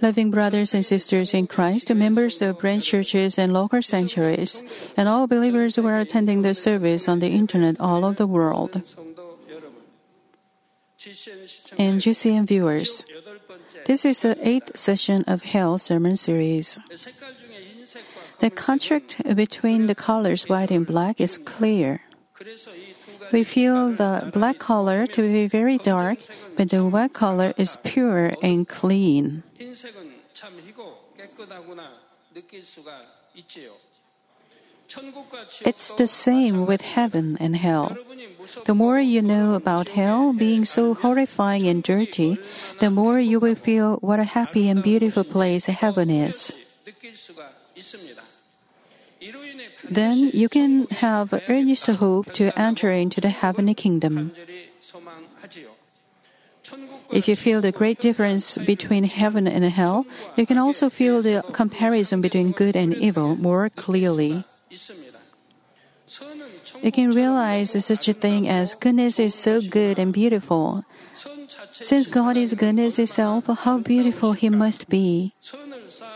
Loving brothers and sisters in Christ, members of branch churches and local sanctuaries, and all believers who are attending the service on the internet all over the world, and GCN viewers, this is the eighth session of Hell Sermon Series. The contrast between the colors white and black is clear. We feel the black color to be very dark, but the white color is pure and clean. It's the same with heaven and hell. The more you know about hell being so horrifying and dirty, the more you will feel what a happy and beautiful place heaven is. Then you can have earnest hope to enter into the heavenly kingdom. If you feel the great difference between heaven and hell, you can also feel the comparison between good and evil more clearly. You can realize such a thing as goodness is so good and beautiful. Since God is goodness itself, how beautiful He must be.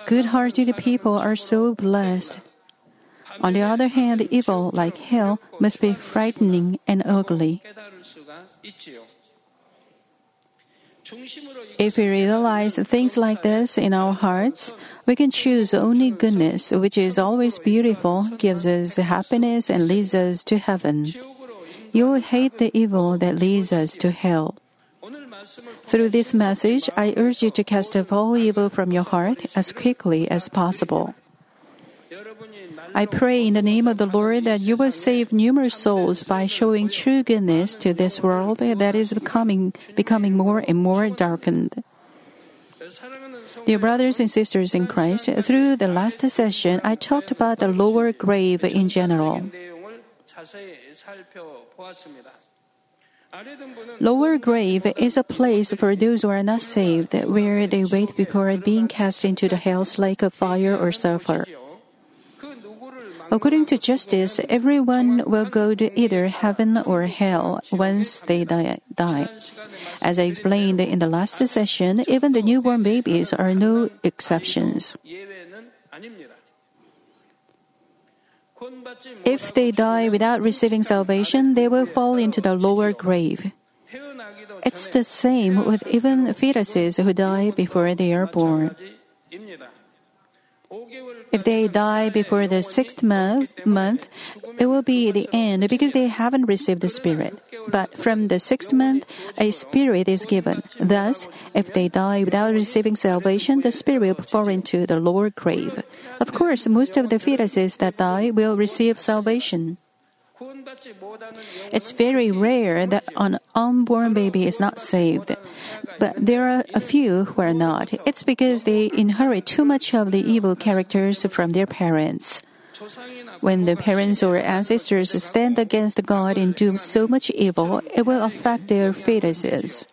Good hearted people are so blessed. On the other hand, evil, like hell, must be frightening and ugly. If we realize things like this in our hearts, we can choose only goodness, which is always beautiful, gives us happiness, and leads us to heaven. You will hate the evil that leads us to hell. Through this message, I urge you to cast off all evil from your heart as quickly as possible. I pray in the name of the Lord that you will save numerous souls by showing true goodness to this world that is becoming, becoming more and more darkened. Dear brothers and sisters in Christ, through the last session, I talked about the lower grave in general. Lower grave is a place for those who are not saved, where they wait before being cast into the hell's lake of fire or sulfur. According to justice, everyone will go to either heaven or hell once they die. As I explained in the last session, even the newborn babies are no exceptions. If they die without receiving salvation, they will fall into the lower grave. It's the same with even fetuses who die before they are born. If they die before the sixth month, month, it will be the end because they haven't received the Spirit. But from the sixth month, a Spirit is given. Thus, if they die without receiving salvation, the Spirit will fall into the lower grave. Of course, most of the fetuses that die will receive salvation. It's very rare that an unborn baby is not saved. But there are a few who are not. It's because they inherit too much of the evil characters from their parents. When the parents or ancestors stand against God and do so much evil, it will affect their fetuses.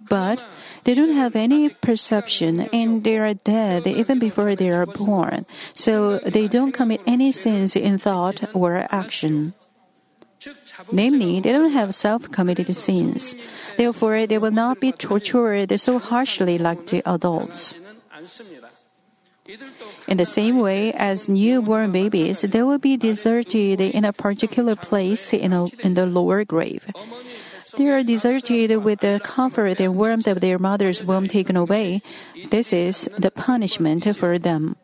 But they don't have any perception and they are dead even before they are born, so they don't commit any sins in thought or action. Namely, they don't have self-committed sins. Therefore, they will not be tortured so harshly like the adults. In the same way as newborn babies, they will be deserted in a particular place in, a, in the lower grave. They are deserted with the comfort and warmth of their mother's womb taken away. This is the punishment for them.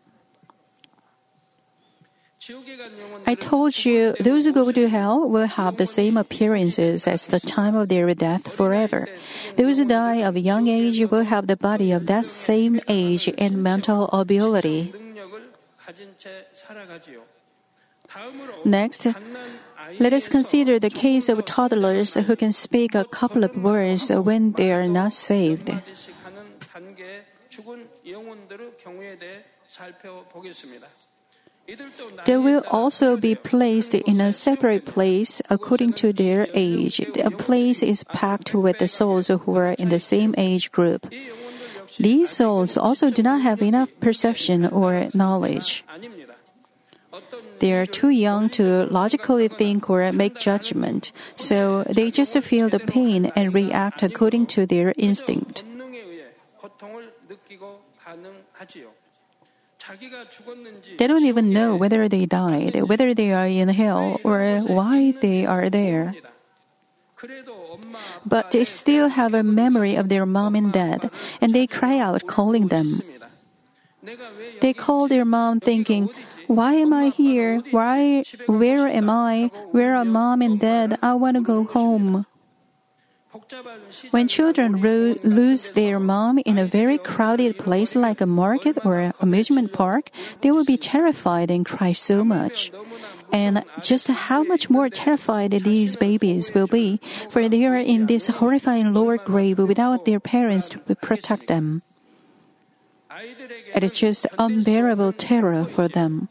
I told you those who go to hell will have the same appearances as the time of their death forever. Those who die of a young age will have the body of that same age and mental ability. Next, let us consider the case of toddlers who can speak a couple of words when they are not saved. They will also be placed in a separate place according to their age. A place is packed with the souls who are in the same age group. These souls also do not have enough perception or knowledge. They are too young to logically think or make judgment, so they just feel the pain and react according to their instinct. They don't even know whether they died, whether they are in hell, or why they are there. But they still have a memory of their mom and dad, and they cry out calling them. They call their mom thinking, why am I here? Why, where am I? Where are mom and dad? I want to go home. When children ro- lose their mom in a very crowded place like a market or amusement park, they will be terrified and cry so much. And just how much more terrified these babies will be, for they are in this horrifying lower grave without their parents to protect them. It is just unbearable terror for them.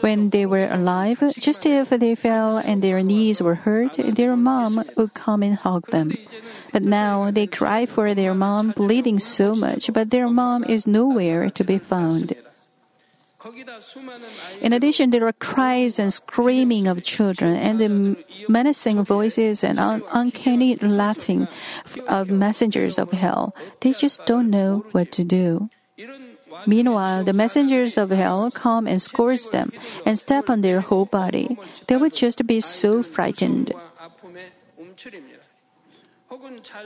When they were alive, just if they fell and their knees were hurt, their mom would come and hug them. But now they cry for their mom, bleeding so much, but their mom is nowhere to be found. In addition, there are cries and screaming of children and the menacing voices and un- uncanny laughing of messengers of hell. They just don't know what to do. Meanwhile, the messengers of hell come and scourge them and step on their whole body. They would just be so frightened.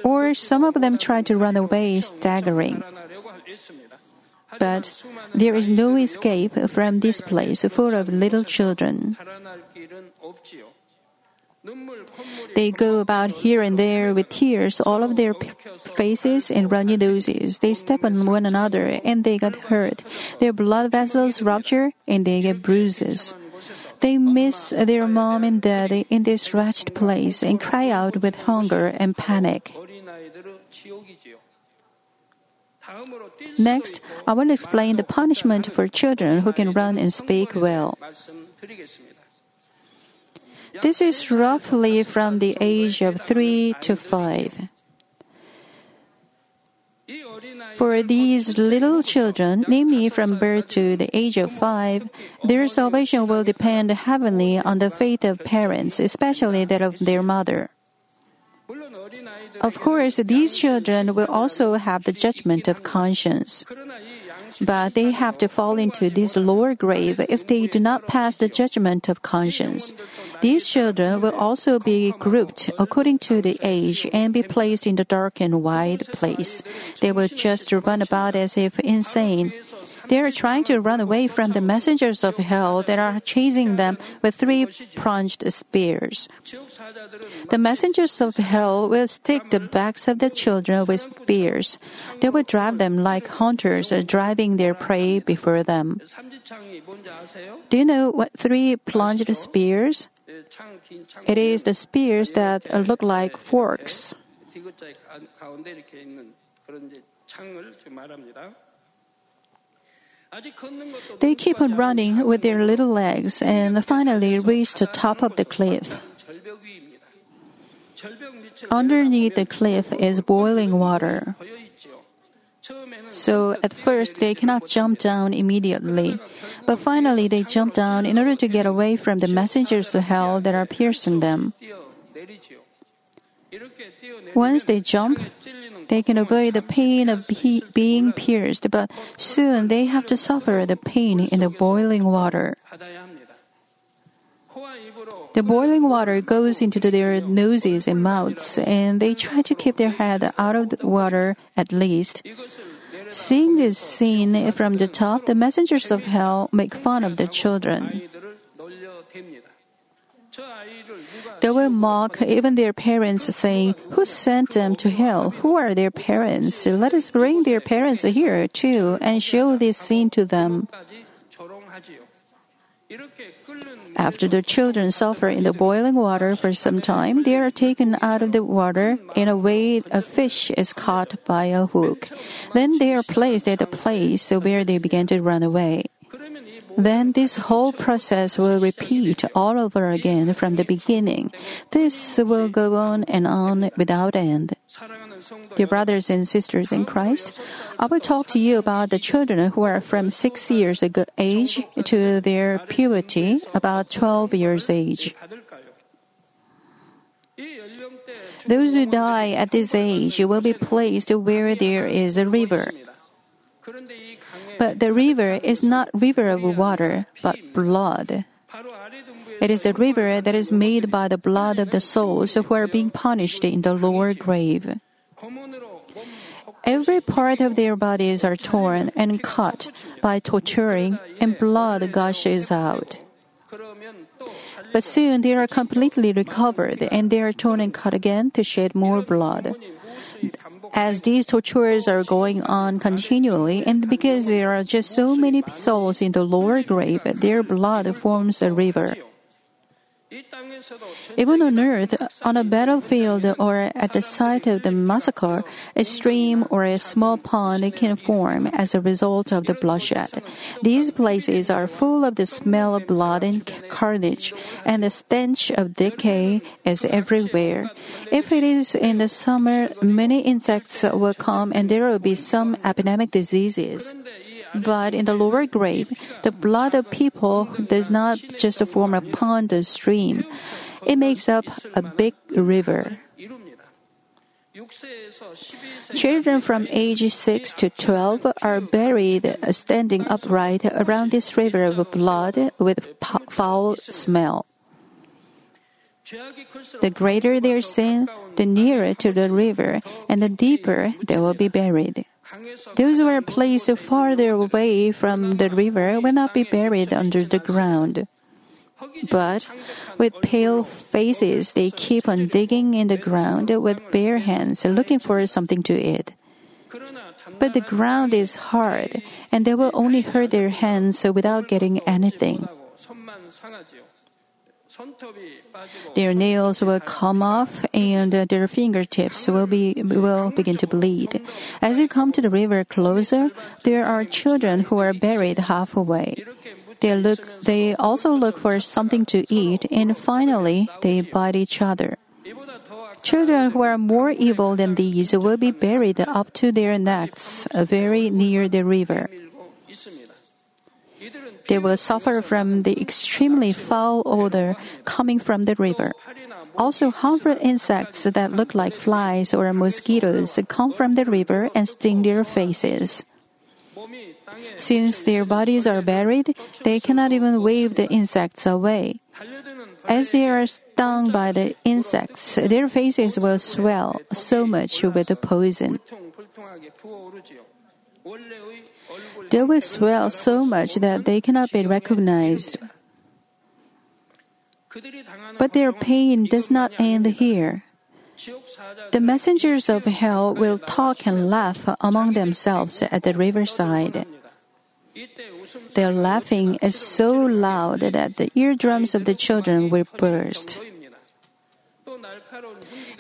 Or some of them try to run away staggering. But there is no escape from this place full of little children. They go about here and there with tears all of their faces and runny noses. They step on one another and they get hurt. Their blood vessels rupture and they get bruises. They miss their mom and daddy in this wretched place and cry out with hunger and panic. Next, I will explain the punishment for children who can run and speak well. This is roughly from the age of 3 to 5. For these little children, namely from birth to the age of five, their salvation will depend heavily on the faith of parents, especially that of their mother. Of course, these children will also have the judgment of conscience but they have to fall into this lower grave if they do not pass the judgment of conscience. These children will also be grouped according to the age and be placed in the dark and wide place. They will just run about as if insane. They are trying to run away from the messengers of hell that are chasing them with three pronged spears. The messengers of hell will stick the backs of the children with spears. They will drive them like hunters are driving their prey before them. Do you know what three plunged spears? It is the spears that look like forks. They keep on running with their little legs and finally reach the top of the cliff. Underneath the cliff is boiling water. So at first they cannot jump down immediately, but finally they jump down in order to get away from the messengers of hell that are piercing them. Once they jump, they can avoid the pain of pe- being pierced, but soon they have to suffer the pain in the boiling water. The boiling water goes into their noses and mouths, and they try to keep their head out of the water at least. Seeing this scene from the top, the messengers of hell make fun of the children. They will mock even their parents, saying, Who sent them to hell? Who are their parents? Let us bring their parents here, too, and show this scene to them. After the children suffer in the boiling water for some time, they are taken out of the water in a way a fish is caught by a hook. Then they are placed at the place where they began to run away. Then this whole process will repeat all over again from the beginning. This will go on and on without end. Dear brothers and sisters in Christ, I will talk to you about the children who are from six years age to their puberty, about 12 years age. Those who die at this age will be placed where there is a river. But the river is not river of water, but blood. It is the river that is made by the blood of the souls who are being punished in the lower grave. Every part of their bodies are torn and cut by torturing, and blood gushes out. But soon they are completely recovered and they are torn and cut again to shed more blood as these tortures are going on continually, and because there are just so many souls in the lower grave, their blood forms a river. Even on earth, on a battlefield or at the site of the massacre, a stream or a small pond can form as a result of the bloodshed. These places are full of the smell of blood and carnage, and the stench of decay is everywhere. If it is in the summer, many insects will come and there will be some epidemic diseases. But in the lower grave, the blood of people does not just form a pond or stream, it makes up a big river. Children from age 6 to 12 are buried standing upright around this river of blood with foul smell. The greater their sin, the nearer to the river, and the deeper they will be buried. Those who are placed farther away from the river will not be buried under the ground. But with pale faces, they keep on digging in the ground with bare hands, looking for something to eat. But the ground is hard, and they will only hurt their hands without getting anything. Their nails will come off and uh, their fingertips will be will begin to bleed. As you come to the river closer, there are children who are buried halfway. They look they also look for something to eat and finally they bite each other. Children who are more evil than these will be buried up to their necks very near the river. They will suffer from the extremely foul odor coming from the river. Also, harmful insects that look like flies or mosquitoes come from the river and sting their faces. Since their bodies are buried, they cannot even wave the insects away. As they are stung by the insects, their faces will swell so much with the poison. They will swell so much that they cannot be recognized. But their pain does not end here. The messengers of hell will talk and laugh among themselves at the riverside. Their laughing is so loud that the eardrums of the children will burst.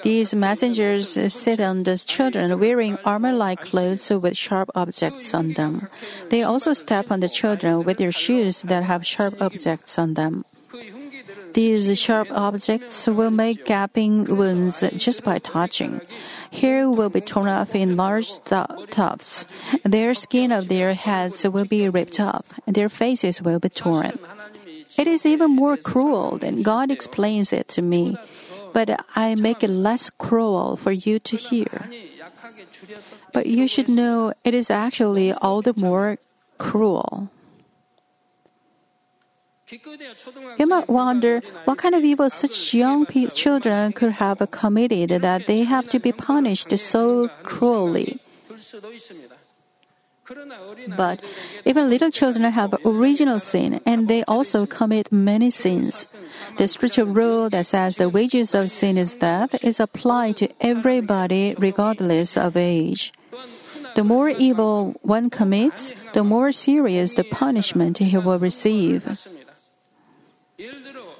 These messengers sit on the children wearing armor like clothes with sharp objects on them. They also step on the children with their shoes that have sharp objects on them. These sharp objects will make gaping wounds just by touching. Hair will be torn off in large tufts. Their skin of their heads will be ripped off. Their faces will be torn. It is even more cruel than God explains it to me but I make it less cruel for you to hear. But you should know it is actually all the more cruel. You might wonder what kind of evil such young pe- children could have committed that they have to be punished so cruelly. But even little children have original sin and they also commit many sins. The spiritual rule that says the wages of sin is death is applied to everybody regardless of age. The more evil one commits, the more serious the punishment he will receive.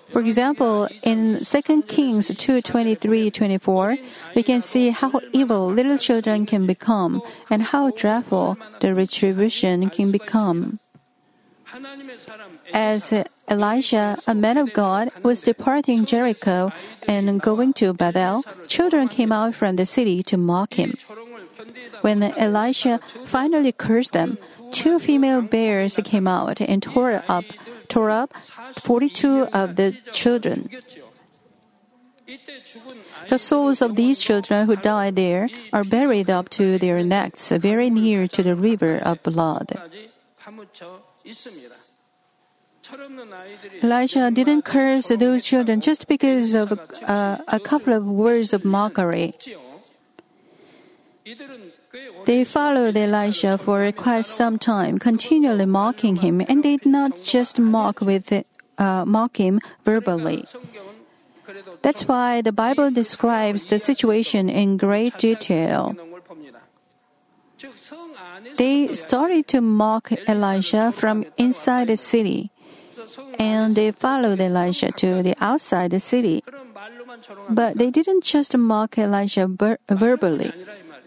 For example, in 2 Kings 2:23-24, we can see how evil little children can become and how dreadful the retribution can become. As Elisha, a man of God, was departing Jericho and going to Bethel, children came out from the city to mock him. When Elisha finally cursed them, two female bears came out and tore up tore up 42 of the children. The souls of these children who died there are buried up to their necks very near to the river of blood. Elisha didn't curse those children just because of uh, a couple of words of mockery. They followed Elisha for quite some time, continually mocking him, and did not just mock with uh, mock him verbally. That's why the Bible describes the situation in great detail. They started to mock Elisha from inside the city, and they followed Elisha to the outside the city. But they didn't just mock Elisha verbally.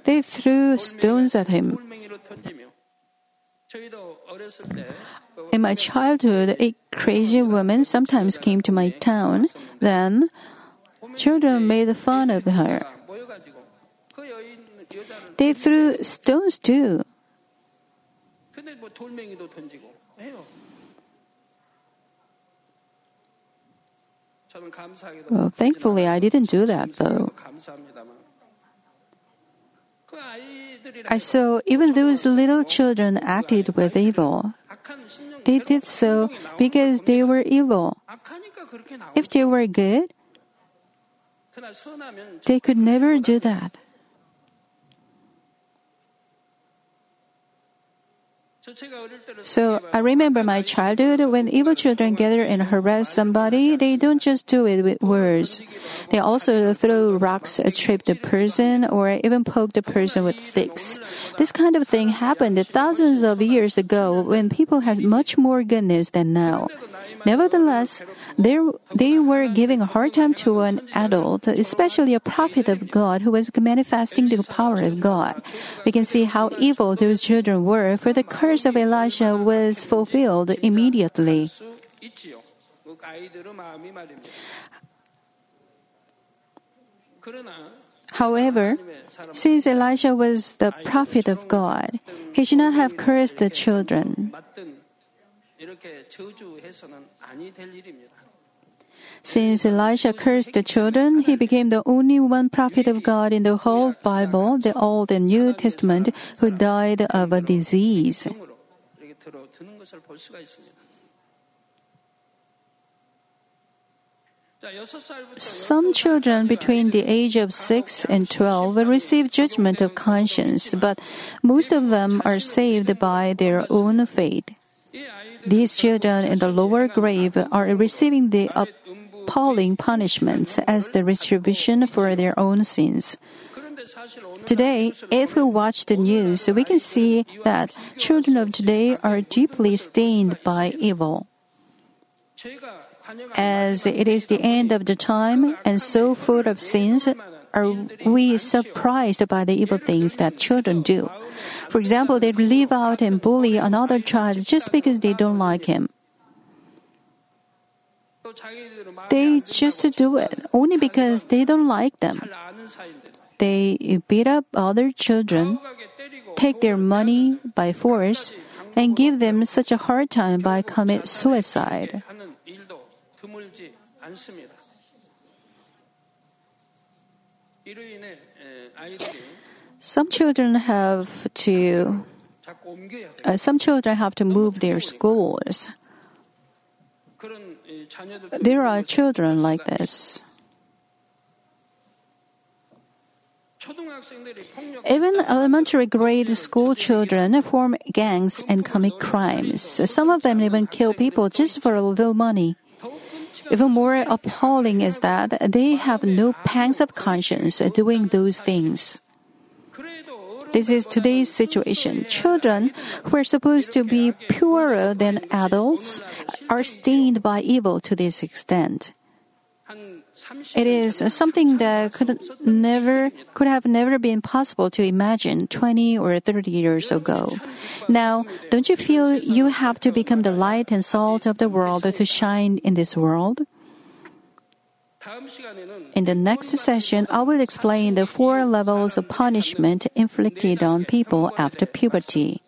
They threw stones at him. In my childhood, a crazy woman sometimes came to my town. Then, children made fun of her. They threw stones too. Well, thankfully, I didn't do that though. So even those little children acted with evil. They did so because they were evil. If they were good, they could never do that. So I remember my childhood when evil children gather and harass somebody, they don't just do it with words. They also throw rocks, trip the person, or even poke the person with sticks. This kind of thing happened thousands of years ago when people had much more goodness than now. Nevertheless, they, were giving a hard time to an adult, especially a prophet of God who was manifesting the power of God. We can see how evil those children were, for the curse of Elisha was fulfilled immediately. However, since Elisha was the prophet of God, he should not have cursed the children. Since Elisha cursed the children, he became the only one prophet of God in the whole Bible, the Old and New Testament, who died of a disease. 성으로 이렇게 들어 드는 것을 볼 수가 있습니다. 자, 여섯 살부터 Some children between the age of 6 and 12 will receive judgment of conscience, but most of them are saved by their own faith. 이 아이들 These children in the lower grave are receiving the appalling punishments as the retribution for their own sins. Today, if we watch the news, we can see that children of today are deeply stained by evil. As it is the end of the time and so full of sins, are we surprised by the evil things that children do? For example, they leave out and bully another child just because they don't like him. They just do it only because they don't like them. They beat up other children, take their money by force, and give them such a hard time by commit suicide. Some children have to uh, some children have to move their schools. There are children like this. Even elementary grade school children form gangs and commit crimes. Some of them even kill people just for a little money. Even more appalling is that they have no pangs of conscience doing those things. This is today's situation. Children, who are supposed to be purer than adults, are stained by evil to this extent. It is something that could never could have never been possible to imagine 20 or 30 years ago. Now, don't you feel you have to become the light and salt of the world to shine in this world? In the next session, I will explain the four levels of punishment inflicted on people after puberty.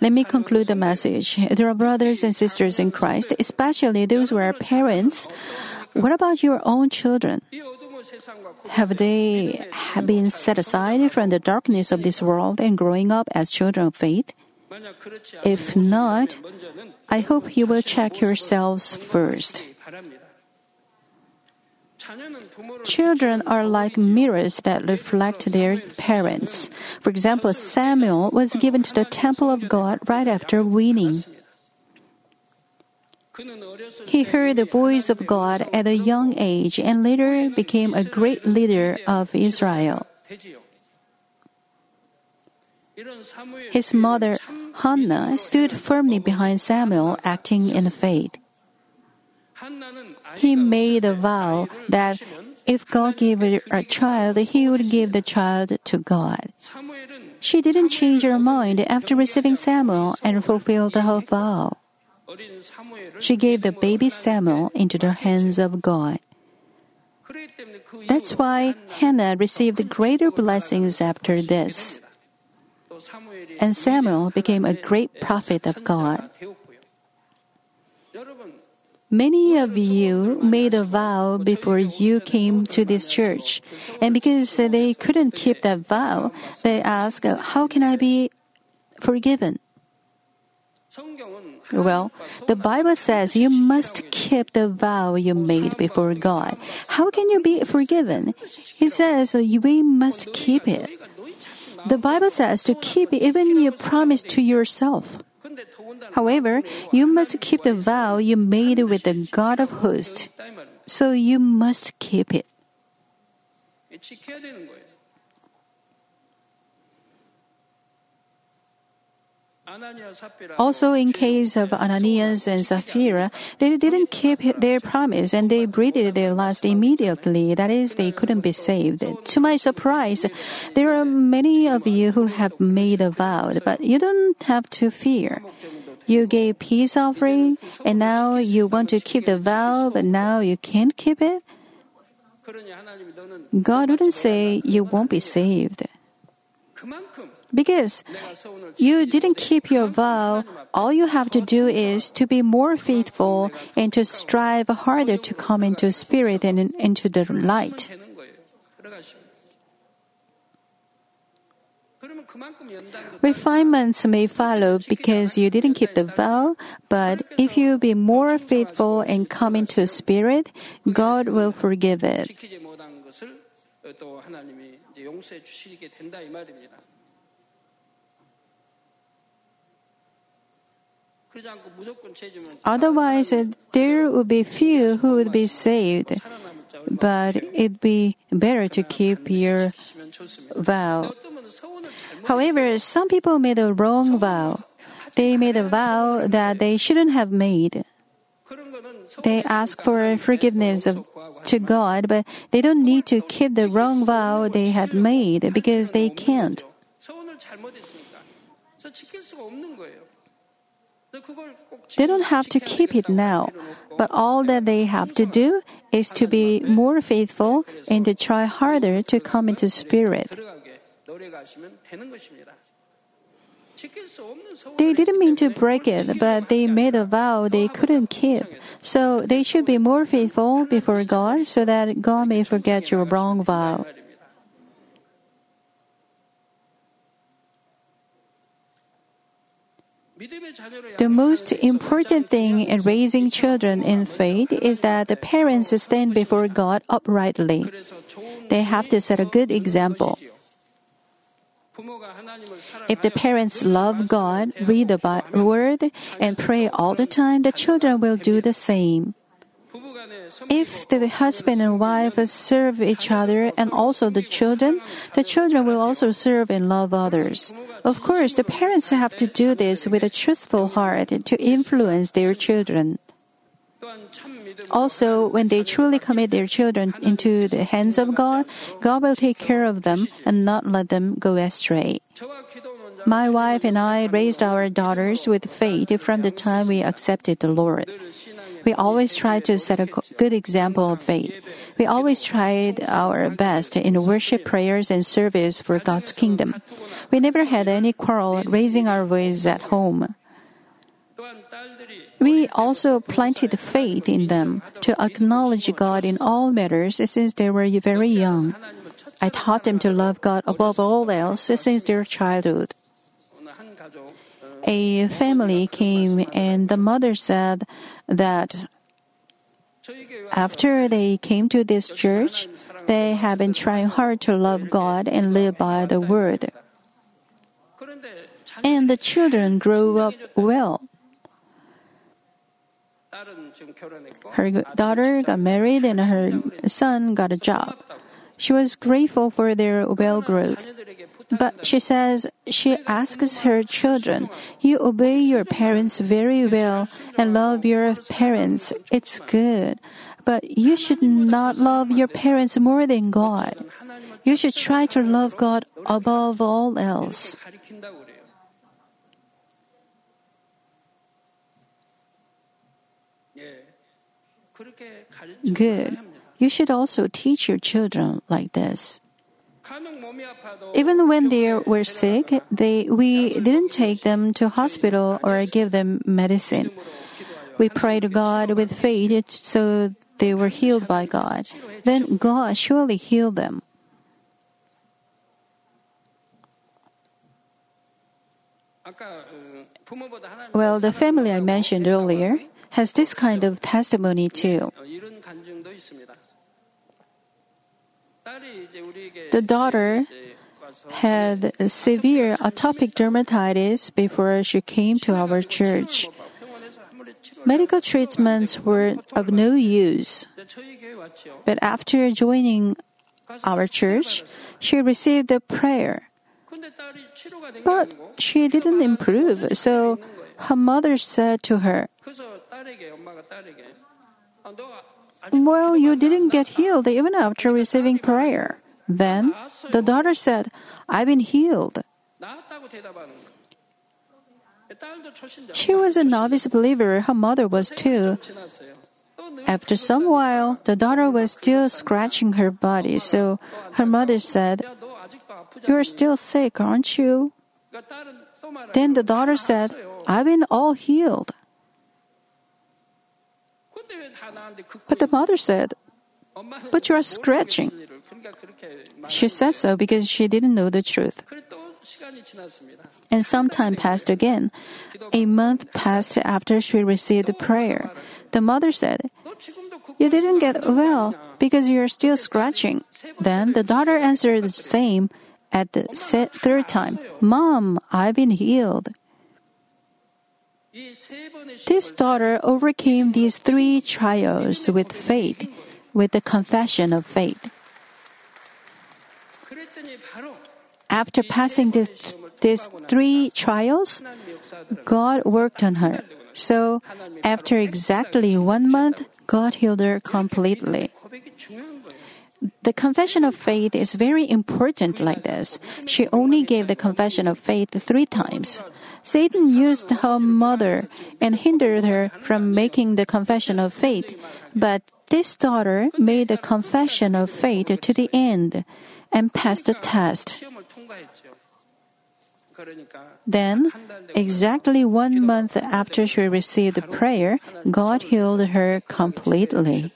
Let me conclude the message. There are brothers and sisters in Christ, especially those who are parents. What about your own children? Have they been set aside from the darkness of this world and growing up as children of faith? If not, I hope you will check yourselves first. Children are like mirrors that reflect their parents. For example, Samuel was given to the temple of God right after weaning. He heard the voice of God at a young age and later became a great leader of Israel. His mother, Hannah, stood firmly behind Samuel, acting in faith he made a vow that if God gave a child, he would give the child to God. She didn't change her mind after receiving Samuel and fulfilled her vow. She gave the baby Samuel into the hands of God. That's why Hannah received greater blessings after this. And Samuel became a great prophet of God. Many of you made a vow before you came to this church. And because they couldn't keep that vow, they ask, How can I be forgiven? Well, the Bible says you must keep the vow you made before God. How can you be forgiven? He says we must keep it. The Bible says to keep even your promise to yourself. However, you must keep the vow you made with the God of hosts. So you must keep it. Also, in case of Ananias and Sapphira, they didn't keep their promise and they breathed their last immediately. That is, they couldn't be saved. To my surprise, there are many of you who have made a vow, but you don't have to fear. You gave peace offering, and now you want to keep the vow, but now you can't keep it. God wouldn't say you won't be saved. Because you didn't keep your vow, all you have to do is to be more faithful and to strive harder to come into spirit and into the light. Refinements may follow because you didn't keep the vow, but if you be more faithful and come into spirit, God will forgive it. Otherwise, there would be few who would be saved. But it'd be better to keep your vow. However, some people made a wrong vow. They made a vow that they shouldn't have made. They ask for forgiveness of, to God, but they don't need to keep the wrong vow they had made because they can't. They don't have to keep it now, but all that they have to do is to be more faithful and to try harder to come into spirit. They didn't mean to break it, but they made a vow they couldn't keep. So they should be more faithful before God so that God may forget your wrong vow. The most important thing in raising children in faith is that the parents stand before God uprightly. They have to set a good example. If the parents love God, read the Word, and pray all the time, the children will do the same. If the husband and wife serve each other and also the children, the children will also serve and love others. Of course, the parents have to do this with a truthful heart to influence their children. Also, when they truly commit their children into the hands of God, God will take care of them and not let them go astray. My wife and I raised our daughters with faith from the time we accepted the Lord. We always try to set a good example of faith. We always tried our best in worship prayers and service for God's kingdom. We never had any quarrel raising our voices at home. We also planted faith in them to acknowledge God in all matters since they were very young. I taught them to love God above all else since their childhood a family came and the mother said that after they came to this church, they have been trying hard to love God and live by the word. And the children grew up well. Her daughter got married and her son got a job. She was grateful for their well growth. But she says she asks her children, You obey your parents very well and love your parents. It's good. But you should not love your parents more than God. You should try to love God above all else. Good. You should also teach your children like this. Even when they were sick, they, we didn't take them to hospital or give them medicine. We prayed to God with faith so they were healed by God. Then God surely healed them. Well, the family I mentioned earlier has this kind of testimony too. The daughter had severe atopic dermatitis before she came to our church. Medical treatments were of no use. But after joining our church, she received a prayer. But she didn't improve, so her mother said to her, well, you didn't get healed even after receiving prayer. Then the daughter said, I've been healed. She was a novice believer, her mother was too. After some while, the daughter was still scratching her body, so her mother said, You are still sick, aren't you? Then the daughter said, I've been all healed. But the mother said, But you are scratching. She said so because she didn't know the truth. And some time passed again. A month passed after she received the prayer. The mother said, You didn't get well because you are still scratching. Then the daughter answered the same at the third time Mom, I've been healed. This daughter overcame these three trials with faith, with the confession of faith. After passing this, these three trials, God worked on her. So, after exactly one month, God healed her completely. The confession of faith is very important like this. She only gave the confession of faith three times. Satan used her mother and hindered her from making the confession of faith, but this daughter made the confession of faith to the end and passed the test. Then, exactly one month after she received the prayer, God healed her completely.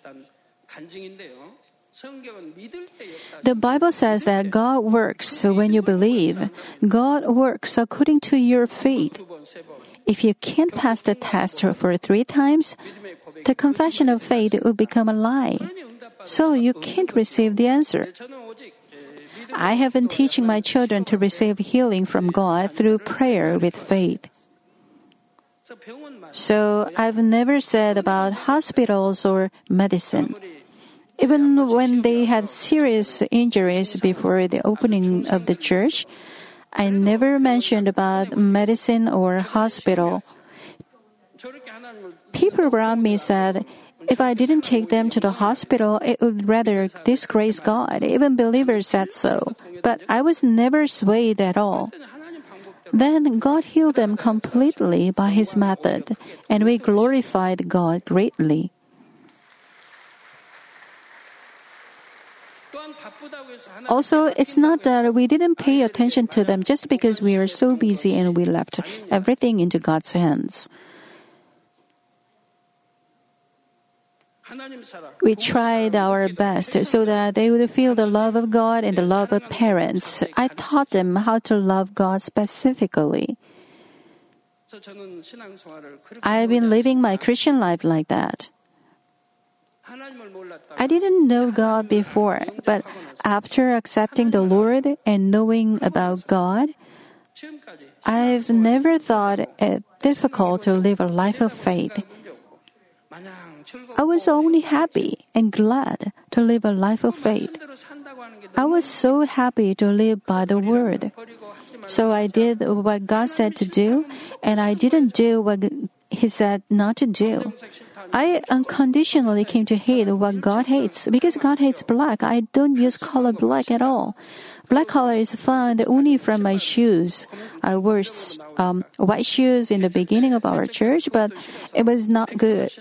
The Bible says that God works when you believe. God works according to your faith. If you can't pass the test for three times, the confession of faith will become a lie. So you can't receive the answer. I have been teaching my children to receive healing from God through prayer with faith. So I've never said about hospitals or medicine. Even when they had serious injuries before the opening of the church, I never mentioned about medicine or hospital. People around me said, if I didn't take them to the hospital, it would rather disgrace God. Even believers said so. But I was never swayed at all. Then God healed them completely by His method, and we glorified God greatly. Also, it's not that we didn't pay attention to them just because we are so busy and we left everything into God's hands. We tried our best so that they would feel the love of God and the love of parents. I taught them how to love God specifically. I've been living my Christian life like that. I didn't know God before, but after accepting the Lord and knowing about God, I've never thought it difficult to live a life of faith. I was only happy and glad to live a life of faith. I was so happy to live by the word. So I did what God said to do, and I didn't do what He said not to do. I unconditionally came to hate what God hates. Because God hates black, I don't use color black at all. Black color is found only from my shoes. I wore um, white shoes in the beginning of our church, but it was not good.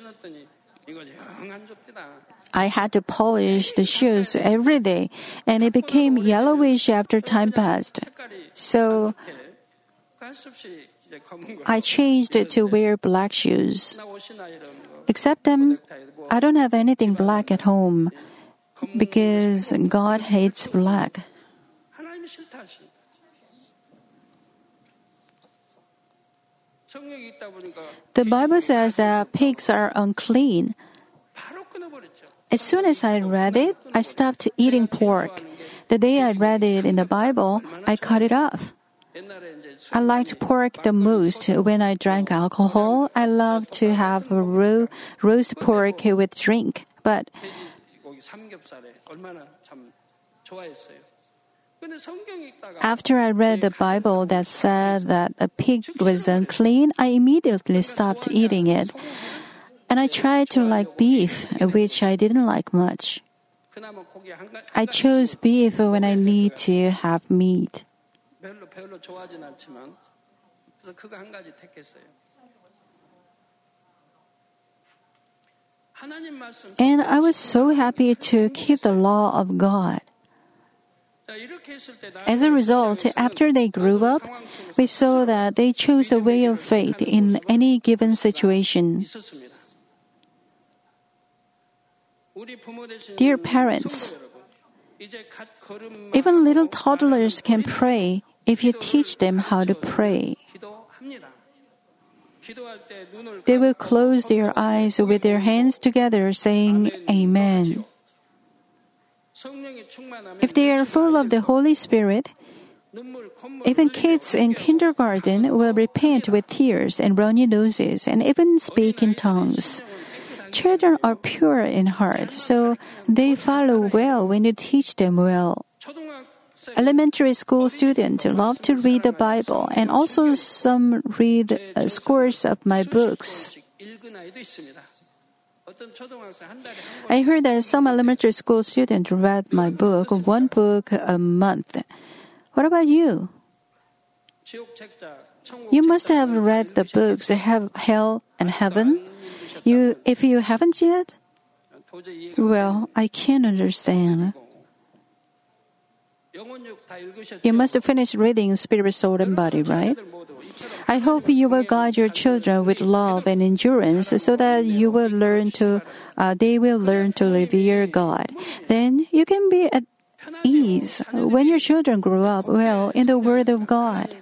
I had to polish the shoes every day, and it became yellowish after time passed. So I changed to wear black shoes. Except them, I don't have anything black at home because God hates black. The Bible says that pigs are unclean. As soon as I read it, I stopped eating pork. The day I read it in the Bible, I cut it off. I liked pork the most when I drank alcohol. I love to have ro- roast pork with drink, but after I read the Bible that said that a pig was unclean, I immediately stopped eating it. And I tried to like beef, which I didn't like much. I chose beef when I need to have meat. 별로 별로 좋아하진 않지만 그래서 그거 한 가지 택했어요. 하나님 말씀 And I was so happy to keep the law of God. 자, 이렇게 했을 때 나중에 As a result, after they grew up, we saw that they chose the way of faith in any given situation. 있었습니다. 우리 부모 되신 Dear parents, 성도 여러분, 이제 갓 걸음 Even little toddlers can pray if you teach them how to pray. They will close their eyes with their hands together, saying, Amen. If they are full of the Holy Spirit, even kids in kindergarten will repent with tears and runny noses and even speak in tongues. Children are pure in heart, so they follow well when you teach them well elementary school students love to read the Bible and also some read uh, scores of my books. I heard that some elementary school students read my book, one book a month. What about you? You must have read the books have Hell and Heaven. You, if you haven't yet, well, I can't understand. You must finish reading Spirit, Soul, and Body, right? I hope you will guide your children with love and endurance so that you will learn to, uh, they will learn to revere God. Then you can be at ease when your children grow up well in the Word of God.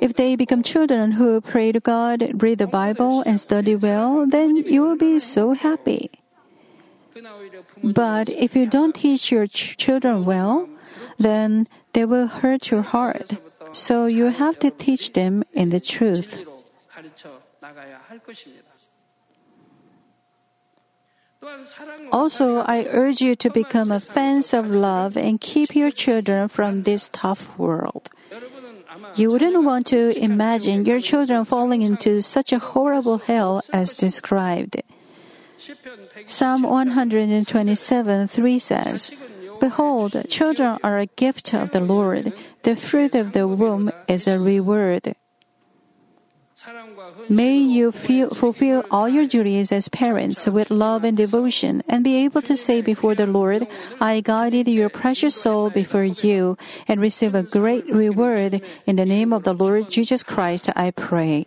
If they become children who pray to God, read the Bible, and study well, then you will be so happy. But if you don't teach your ch- children well, then they will hurt your heart. So you have to teach them in the truth. Also, I urge you to become a fence of love and keep your children from this tough world. You wouldn't want to imagine your children falling into such a horrible hell as described. 시편 127 Psalm 127 3 says, Behold, children are a gift of the Lord. The fruit of the womb is a reward. May you feel, fulfill all your duties as parents with love and devotion and be able to say before the Lord, I guided your precious soul before you and receive a great reward. In the name of the Lord Jesus Christ, I pray.